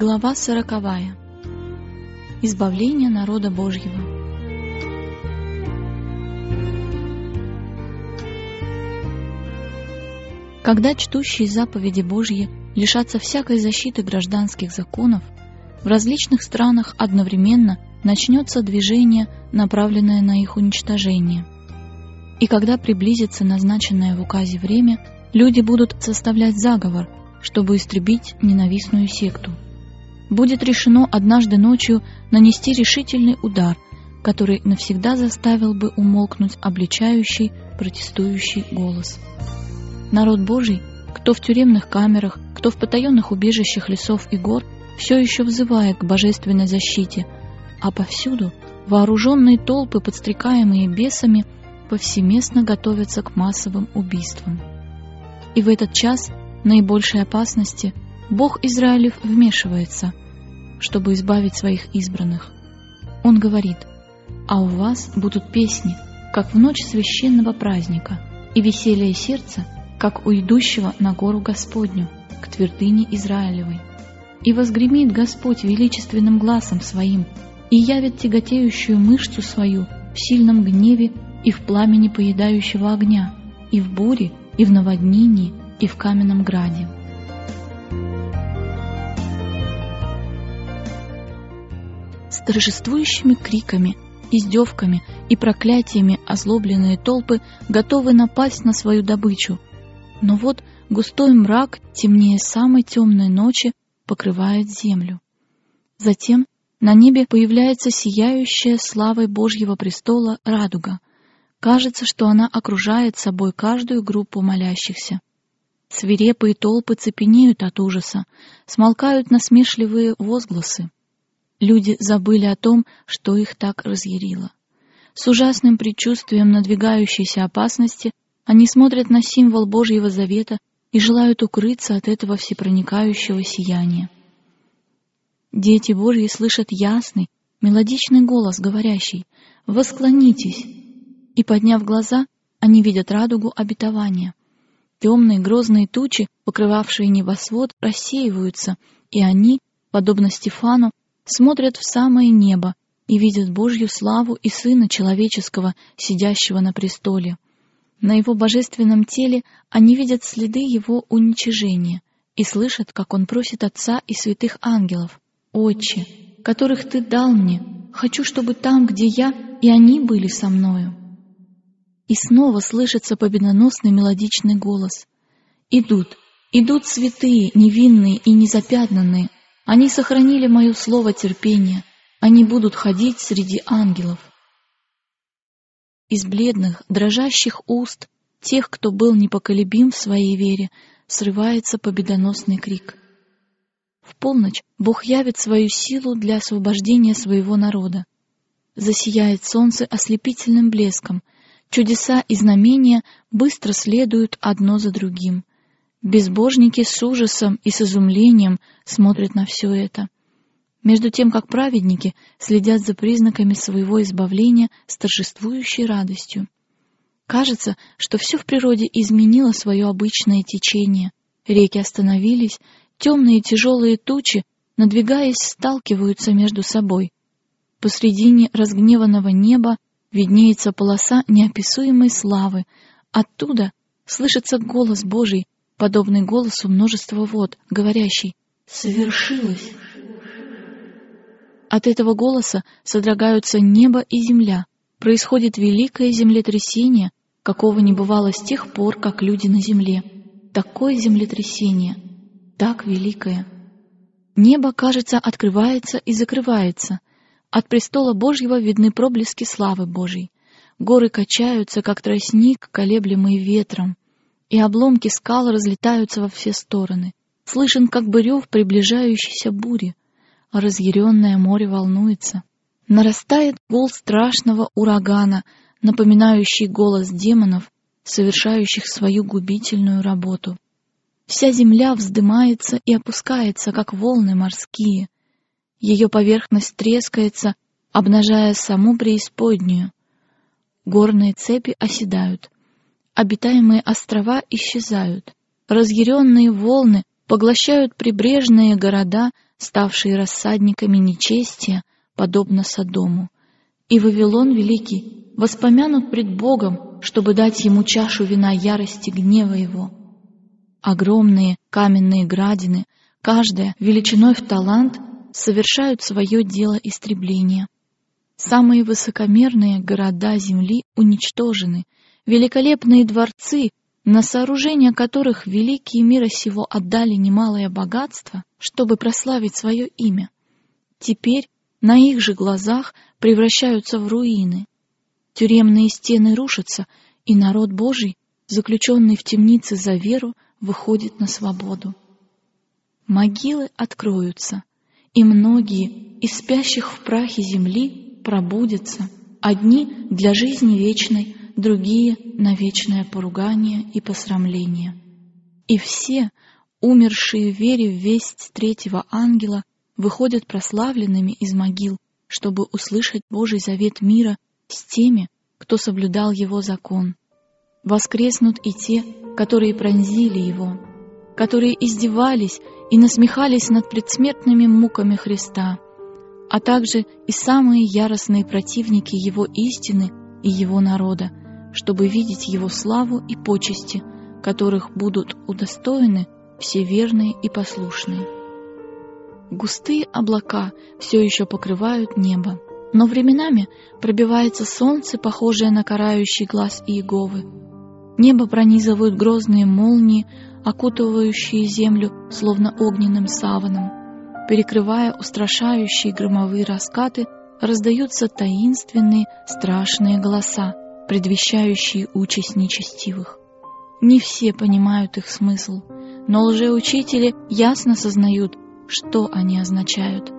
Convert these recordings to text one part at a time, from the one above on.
Глава сороковая. Избавление народа Божьего. Когда чтущие заповеди Божьи лишатся всякой защиты гражданских законов, в различных странах одновременно начнется движение, направленное на их уничтожение. И когда приблизится назначенное в указе время, люди будут составлять заговор, чтобы истребить ненавистную секту – будет решено однажды ночью нанести решительный удар, который навсегда заставил бы умолкнуть обличающий, протестующий голос. Народ Божий, кто в тюремных камерах, кто в потаенных убежищах лесов и гор, все еще взывает к божественной защите, а повсюду вооруженные толпы, подстрекаемые бесами, повсеместно готовятся к массовым убийствам. И в этот час наибольшей опасности Бог Израилев вмешивается, чтобы избавить своих избранных. Он говорит, «А у вас будут песни, как в ночь священного праздника, и веселье сердца, как у идущего на гору Господню, к твердыне Израилевой. И возгремит Господь величественным глазом своим, и явит тяготеющую мышцу свою в сильном гневе и в пламени поедающего огня, и в буре, и в наводнении, и в каменном граде. С торжествующими криками, издевками и проклятиями озлобленные толпы готовы напасть на свою добычу. Но вот густой мрак, темнее самой темной ночи, покрывает землю. Затем на небе появляется сияющая славой Божьего престола радуга. Кажется, что она окружает собой каждую группу молящихся. Свирепые толпы цепенеют от ужаса, смолкают насмешливые возгласы. Люди забыли о том, что их так разъярило. С ужасным предчувствием надвигающейся опасности они смотрят на символ Божьего Завета и желают укрыться от этого всепроникающего сияния. Дети Божьи слышат ясный, мелодичный голос, говорящий «Восклонитесь!» И, подняв глаза, они видят радугу обетования. Темные грозные тучи, покрывавшие небосвод, рассеиваются, и они, подобно Стефану, смотрят в самое небо и видят Божью славу и Сына Человеческого, сидящего на престоле. На его божественном теле они видят следы его уничижения и слышат, как он просит Отца и святых ангелов, «Отче, которых Ты дал мне, хочу, чтобы там, где я, и они были со мною». И снова слышится победоносный мелодичный голос. «Идут, идут святые, невинные и незапятнанные, они сохранили мое слово терпения, они будут ходить среди ангелов. Из бледных, дрожащих уст тех, кто был непоколебим в своей вере, срывается победоносный крик. В полночь Бог явит свою силу для освобождения своего народа. Засияет солнце ослепительным блеском, чудеса и знамения быстро следуют одно за другим. Безбожники с ужасом и с изумлением смотрят на все это, между тем как праведники следят за признаками своего избавления с торжествующей радостью. Кажется, что все в природе изменило свое обычное течение. Реки остановились, темные тяжелые тучи, надвигаясь, сталкиваются между собой. Посредине разгневанного неба виднеется полоса неописуемой славы. Оттуда слышится голос Божий, подобный голосу множества вод, говорящий «Совершилось!». От этого голоса содрогаются небо и земля, происходит великое землетрясение, какого не бывало с тех пор, как люди на земле. Такое землетрясение, так великое. Небо, кажется, открывается и закрывается. От престола Божьего видны проблески славы Божьей. Горы качаются, как тростник, колеблемый ветром и обломки скал разлетаются во все стороны. Слышен как бы рев приближающейся бури, а разъяренное море волнуется. Нарастает гул страшного урагана, напоминающий голос демонов, совершающих свою губительную работу. Вся земля вздымается и опускается, как волны морские. Ее поверхность трескается, обнажая саму преисподнюю. Горные цепи оседают — обитаемые острова исчезают. Разъяренные волны поглощают прибрежные города, ставшие рассадниками нечестия, подобно Содому. И Вавилон Великий воспомянут пред Богом, чтобы дать ему чашу вина ярости гнева его. Огромные каменные градины, каждая величиной в талант, совершают свое дело истребления. Самые высокомерные города земли уничтожены, великолепные дворцы, на сооружение которых великие мира сего отдали немалое богатство, чтобы прославить свое имя, теперь на их же глазах превращаются в руины. Тюремные стены рушатся, и народ Божий, заключенный в темнице за веру, выходит на свободу. Могилы откроются, и многие из спящих в прахе земли пробудятся, одни для жизни вечной, другие на вечное поругание и посрамление. И все, умершие в вере в весть третьего ангела, выходят прославленными из могил, чтобы услышать Божий завет мира с теми, кто соблюдал его закон. Воскреснут и те, которые пронзили его, которые издевались и насмехались над предсмертными муками Христа, а также и самые яростные противники его истины и его народа, чтобы видеть его славу и почести, которых будут удостоены все верные и послушные. Густые облака все еще покрывают небо, но временами пробивается солнце, похожее на карающий глаз Иеговы. Небо пронизывают грозные молнии, окутывающие землю словно огненным саваном. Перекрывая устрашающие громовые раскаты, раздаются таинственные, страшные голоса, предвещающие участь нечестивых. Не все понимают их смысл, но лжеучители ясно сознают, что они означают.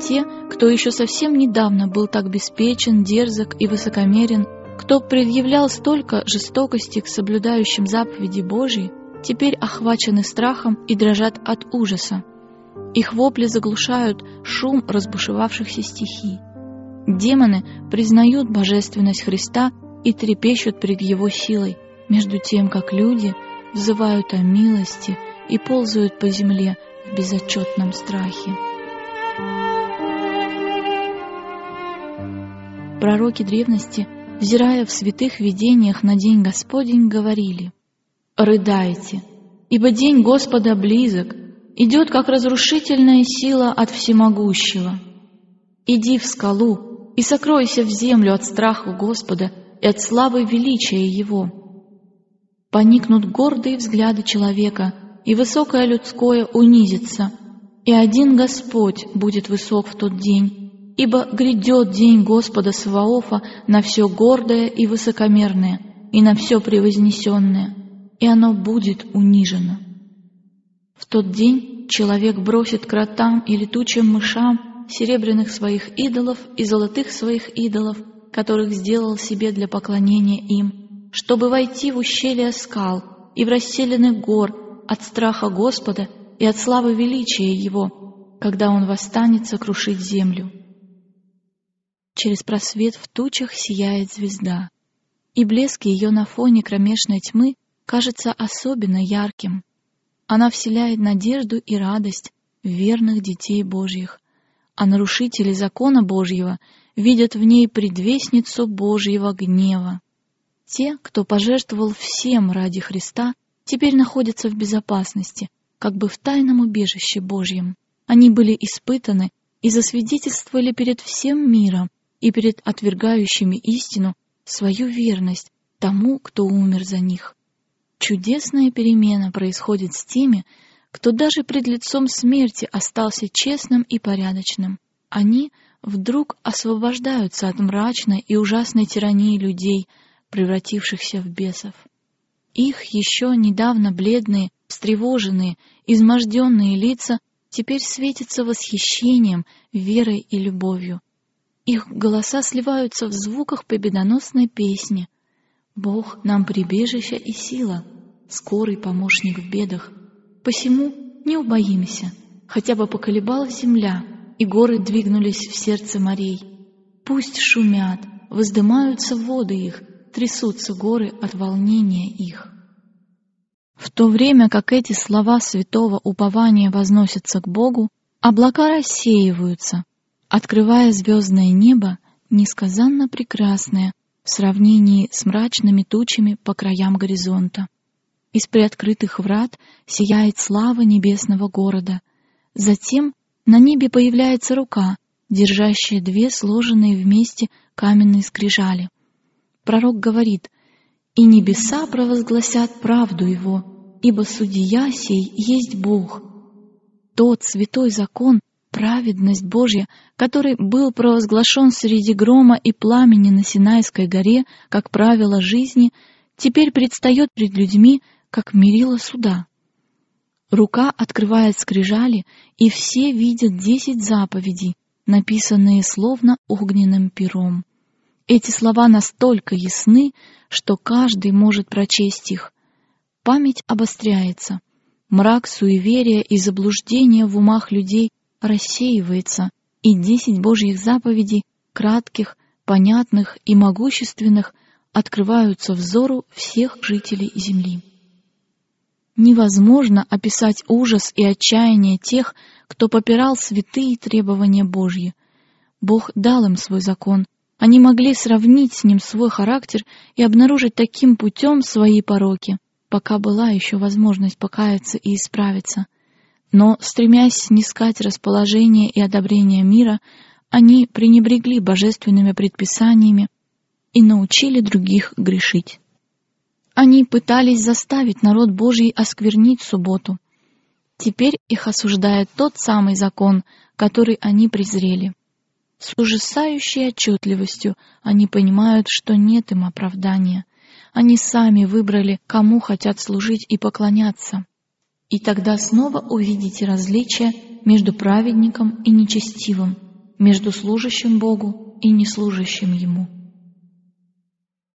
Те, кто еще совсем недавно был так беспечен, дерзок и высокомерен, кто предъявлял столько жестокости к соблюдающим заповеди Божьи, теперь охвачены страхом и дрожат от ужаса. Их вопли заглушают шум разбушевавшихся стихий. Демоны признают божественность Христа и трепещут пред Его силой, между тем, как люди взывают о милости и ползают по земле, в безотчетном страхе. Пророки древности, взирая в святых видениях на день Господень, говорили «Рыдайте, ибо день Господа близок, идет как разрушительная сила от всемогущего. Иди в скалу и сокройся в землю от страха Господа и от славы величия Его. Поникнут гордые взгляды человека — и высокое людское унизится, и один Господь будет высок в тот день, ибо грядет день Господа Саваофа на все гордое и высокомерное, и на все превознесенное, и оно будет унижено. В тот день человек бросит кротам и летучим мышам серебряных своих идолов и золотых своих идолов, которых сделал себе для поклонения им, чтобы войти в ущелье скал и в расселенных гор, от страха Господа и от славы величия Его, когда Он восстанет сокрушить землю. Через просвет в тучах сияет звезда, и блеск ее на фоне кромешной тьмы кажется особенно ярким. Она вселяет надежду и радость в верных детей Божьих, а нарушители закона Божьего видят в ней предвестницу Божьего гнева. Те, кто пожертвовал всем ради Христа, теперь находятся в безопасности, как бы в тайном убежище Божьем. Они были испытаны и засвидетельствовали перед всем миром и перед отвергающими истину свою верность тому, кто умер за них. Чудесная перемена происходит с теми, кто даже пред лицом смерти остался честным и порядочным. Они вдруг освобождаются от мрачной и ужасной тирании людей, превратившихся в бесов. Их еще недавно бледные, встревоженные, изможденные лица теперь светятся восхищением, верой и любовью. Их голоса сливаются в звуках победоносной песни. «Бог нам прибежище и сила, скорый помощник в бедах. Посему не убоимся, хотя бы поколебалась земля, и горы двигнулись в сердце морей. Пусть шумят, воздымаются воды их, трясутся горы от волнения их. В то время как эти слова святого упования возносятся к Богу, Облака рассеиваются, открывая звездное небо, несказанно прекрасное в сравнении с мрачными тучами по краям горизонта. Из приоткрытых врат сияет слава небесного города. Затем на небе появляется рука, держащая две сложенные вместе каменные скрижали. Пророк говорит, «И небеса провозгласят правду его, ибо судья сей есть Бог». Тот святой закон, праведность Божья, который был провозглашен среди грома и пламени на Синайской горе, как правило жизни, теперь предстает пред людьми, как мерило суда. Рука открывает скрижали, и все видят десять заповедей, написанные словно огненным пером. Эти слова настолько ясны, что каждый может прочесть их. Память обостряется. Мрак суеверия и заблуждения в умах людей рассеивается, и десять Божьих заповедей, кратких, понятных и могущественных, открываются взору всех жителей земли. Невозможно описать ужас и отчаяние тех, кто попирал святые требования Божьи. Бог дал им свой закон. Они могли сравнить с ним свой характер и обнаружить таким путем свои пороки, пока была еще возможность покаяться и исправиться. Но, стремясь снискать расположение и одобрение мира, они пренебрегли божественными предписаниями и научили других грешить. Они пытались заставить народ Божий осквернить субботу. Теперь их осуждает тот самый закон, который они презрели. С ужасающей отчетливостью они понимают, что нет им оправдания. Они сами выбрали, кому хотят служить и поклоняться. И тогда снова увидите различие между праведником и нечестивым, между служащим Богу и неслужащим Ему.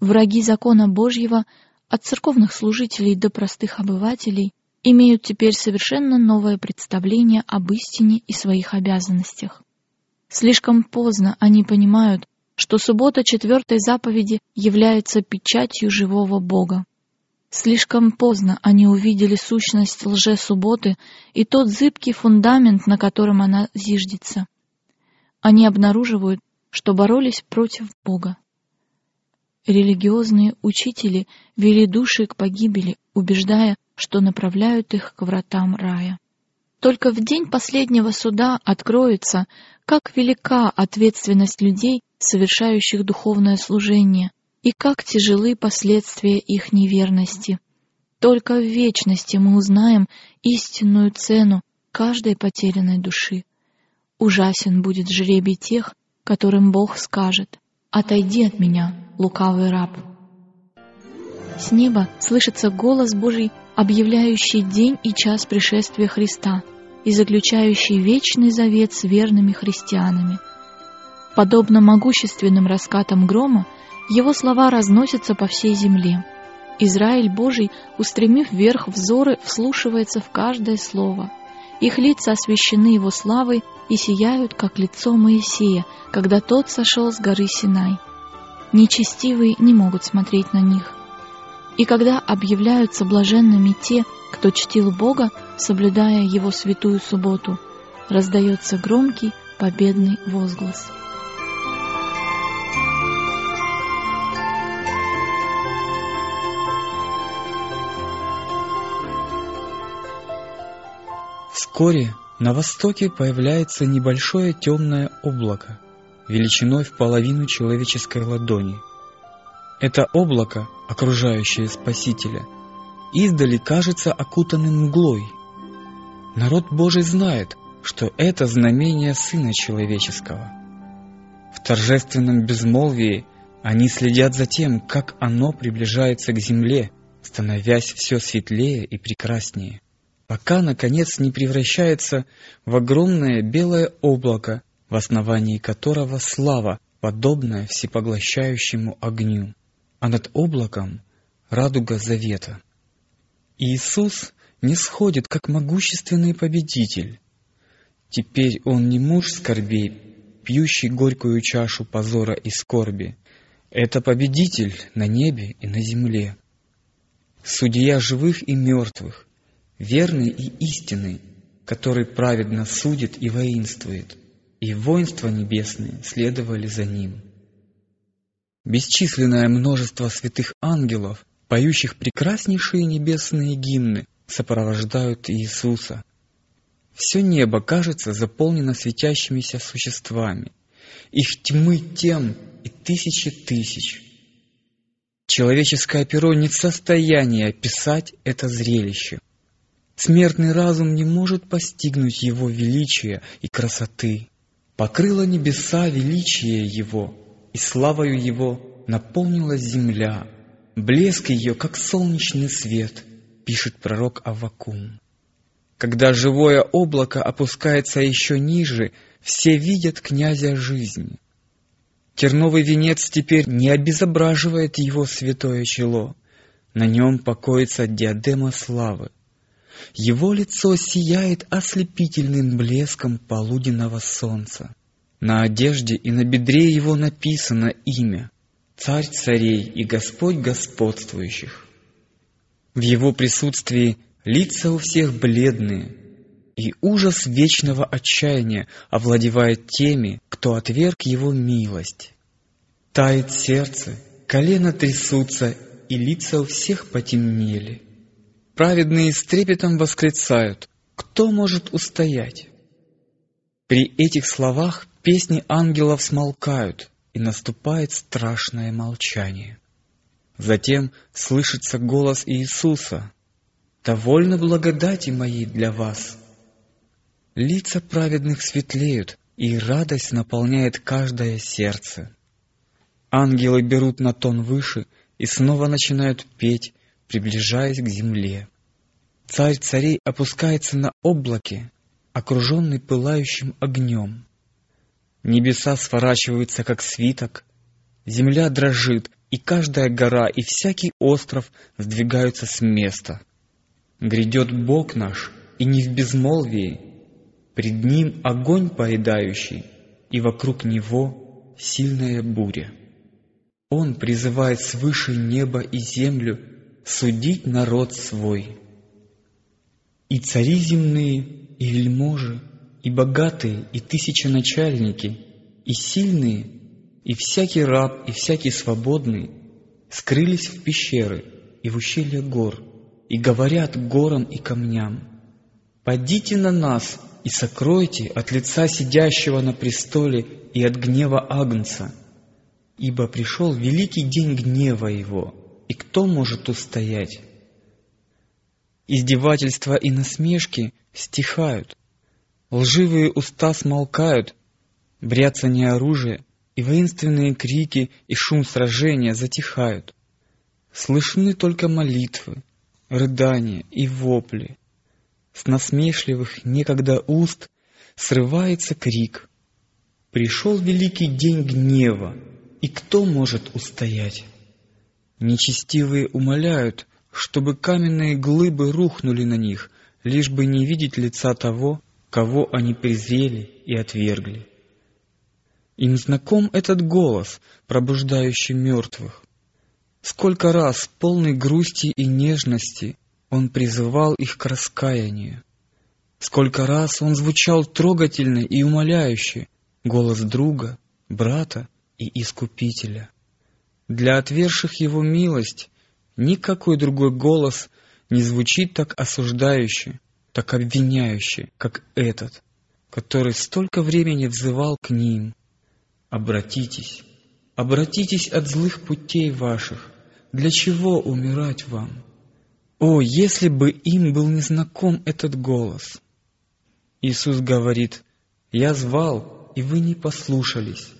Враги закона Божьего от церковных служителей до простых обывателей имеют теперь совершенно новое представление об истине и своих обязанностях. Слишком поздно они понимают, что суббота четвертой заповеди является печатью живого Бога. Слишком поздно они увидели сущность лже-субботы и тот зыбкий фундамент, на котором она зиждется. Они обнаруживают, что боролись против Бога. Религиозные учители вели души к погибели, убеждая, что направляют их к вратам рая. Только в день последнего суда откроется, как велика ответственность людей, совершающих духовное служение, и как тяжелы последствия их неверности. Только в вечности мы узнаем истинную цену каждой потерянной души. Ужасен будет жребий тех, которым Бог скажет «Отойди от меня, лукавый раб». С неба слышится голос Божий, объявляющий день и час пришествия Христа и заключающий вечный завет с верными христианами. Подобно могущественным раскатам грома, его слова разносятся по всей земле. Израиль Божий, устремив вверх взоры, вслушивается в каждое слово. Их лица освящены его славой и сияют, как лицо Моисея, когда тот сошел с горы Синай. Нечестивые не могут смотреть на них. И когда объявляются блаженными те, кто чтил Бога, соблюдая Его святую субботу, раздается громкий победный возглас. Вскоре на востоке появляется небольшое темное облако, величиной в половину человеческой ладони. Это облако, окружающее Спасителя, издали кажется окутанным мглой. Народ Божий знает, что это знамение Сына Человеческого. В торжественном безмолвии они следят за тем, как оно приближается к земле, становясь все светлее и прекраснее пока, наконец, не превращается в огромное белое облако, в основании которого слава, подобная всепоглощающему огню, а над облаком — радуга завета. Иисус не сходит, как могущественный победитель. Теперь Он не муж скорбей, пьющий горькую чашу позора и скорби. Это победитель на небе и на земле. Судья живых и мертвых, верный и истинный, который праведно судит и воинствует, и воинства небесные следовали за ним. Бесчисленное множество святых ангелов, поющих прекраснейшие небесные гимны, сопровождают Иисуса. Все небо, кажется, заполнено светящимися существами. Их тьмы тем и тысячи тысяч. Человеческое перо не в состоянии описать это зрелище. Смертный разум не может постигнуть его величия и красоты. Покрыло небеса величие его, и славою его наполнилась земля. Блеск ее, как солнечный свет, пишет пророк Аввакум. Когда живое облако опускается еще ниже, все видят князя жизни. Терновый венец теперь не обезображивает его святое чело. На нем покоится диадема славы. Его лицо сияет ослепительным блеском полуденного солнца. На одежде и на бедре его написано имя — Царь царей и Господь господствующих. В его присутствии лица у всех бледные, и ужас вечного отчаяния овладевает теми, кто отверг его милость. Тает сердце, колено трясутся, и лица у всех потемнели. Праведные с трепетом восклицают, кто может устоять? При этих словах песни ангелов смолкают, и наступает страшное молчание. Затем слышится голос Иисуса. «Довольно благодати моей для вас». Лица праведных светлеют, и радость наполняет каждое сердце. Ангелы берут на тон выше и снова начинают петь, приближаясь к земле. Царь царей опускается на облаке, окруженный пылающим огнем. Небеса сворачиваются, как свиток, земля дрожит, и каждая гора и всякий остров сдвигаются с места. Грядет Бог наш, и не в безмолвии, пред Ним огонь поедающий, и вокруг Него сильная буря. Он призывает свыше небо и землю судить народ свой. И цари земные, и вельможи, и богатые, и тысяченачальники, и сильные, и всякий раб, и всякий свободный скрылись в пещеры и в ущелья гор, и говорят горам и камням, «Подите на нас и сокройте от лица сидящего на престоле и от гнева Агнца, ибо пришел великий день гнева его, и кто может устоять?» Издевательства и насмешки стихают, Лживые уста смолкают, бряцание оружия и воинственные крики и шум сражения затихают. Слышны только молитвы, рыдания и вопли. С насмешливых некогда уст срывается крик. Пришел великий день гнева, и кто может устоять? Нечестивые умоляют, чтобы каменные глыбы рухнули на них, лишь бы не видеть лица того, кого они презрели и отвергли. Им знаком этот голос, пробуждающий мертвых. Сколько раз, полной грусти и нежности, он призывал их к раскаянию. Сколько раз он звучал трогательно и умоляюще, голос друга, брата и искупителя. Для отвергших его милость никакой другой голос не звучит так осуждающе, так обвиняющий, как этот, который столько времени взывал к ним. Обратитесь, обратитесь от злых путей ваших. Для чего умирать вам? О, если бы им был незнаком этот голос! Иисус говорит, «Я звал, и вы не послушались.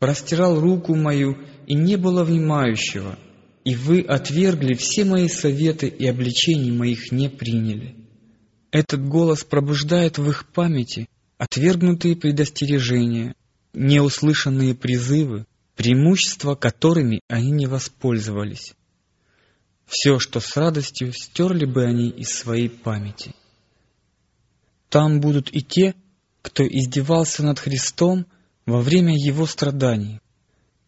Простирал руку мою, и не было внимающего, и вы отвергли все мои советы и обличений моих не приняли». Этот голос пробуждает в их памяти отвергнутые предостережения, неуслышанные призывы, преимущества которыми они не воспользовались. Все, что с радостью стерли бы они из своей памяти. Там будут и те, кто издевался над Христом во время Его страданий.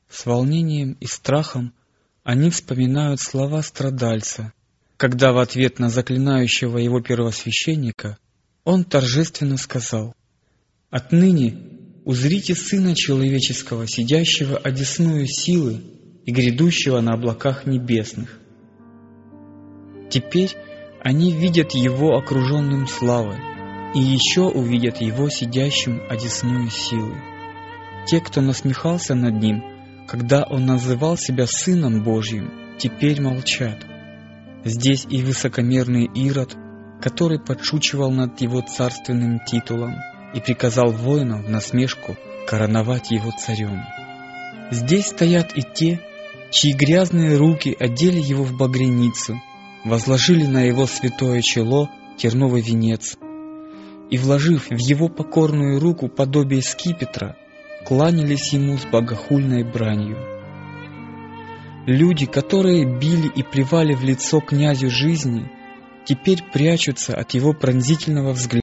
С волнением и страхом они вспоминают слова страдальца, когда в ответ на заклинающего его первосвященника он торжественно сказал, «Отныне узрите Сына Человеческого, сидящего одесную силы и грядущего на облаках небесных». Теперь они видят Его окруженным славой, и еще увидят Его сидящим одесную силы. Те, кто насмехался над Ним, когда Он называл себя Сыном Божьим, теперь молчат. Здесь и высокомерный Ирод, который подшучивал над Его царственным титулом и приказал воинам в насмешку короновать Его царем. Здесь стоят и те, чьи грязные руки одели Его в багряницу, возложили на Его святое чело терновый венец и, вложив в Его покорную руку подобие скипетра, кланялись ему с богохульной бранью. Люди, которые били и плевали в лицо князю жизни, теперь прячутся от его пронзительного взгляда.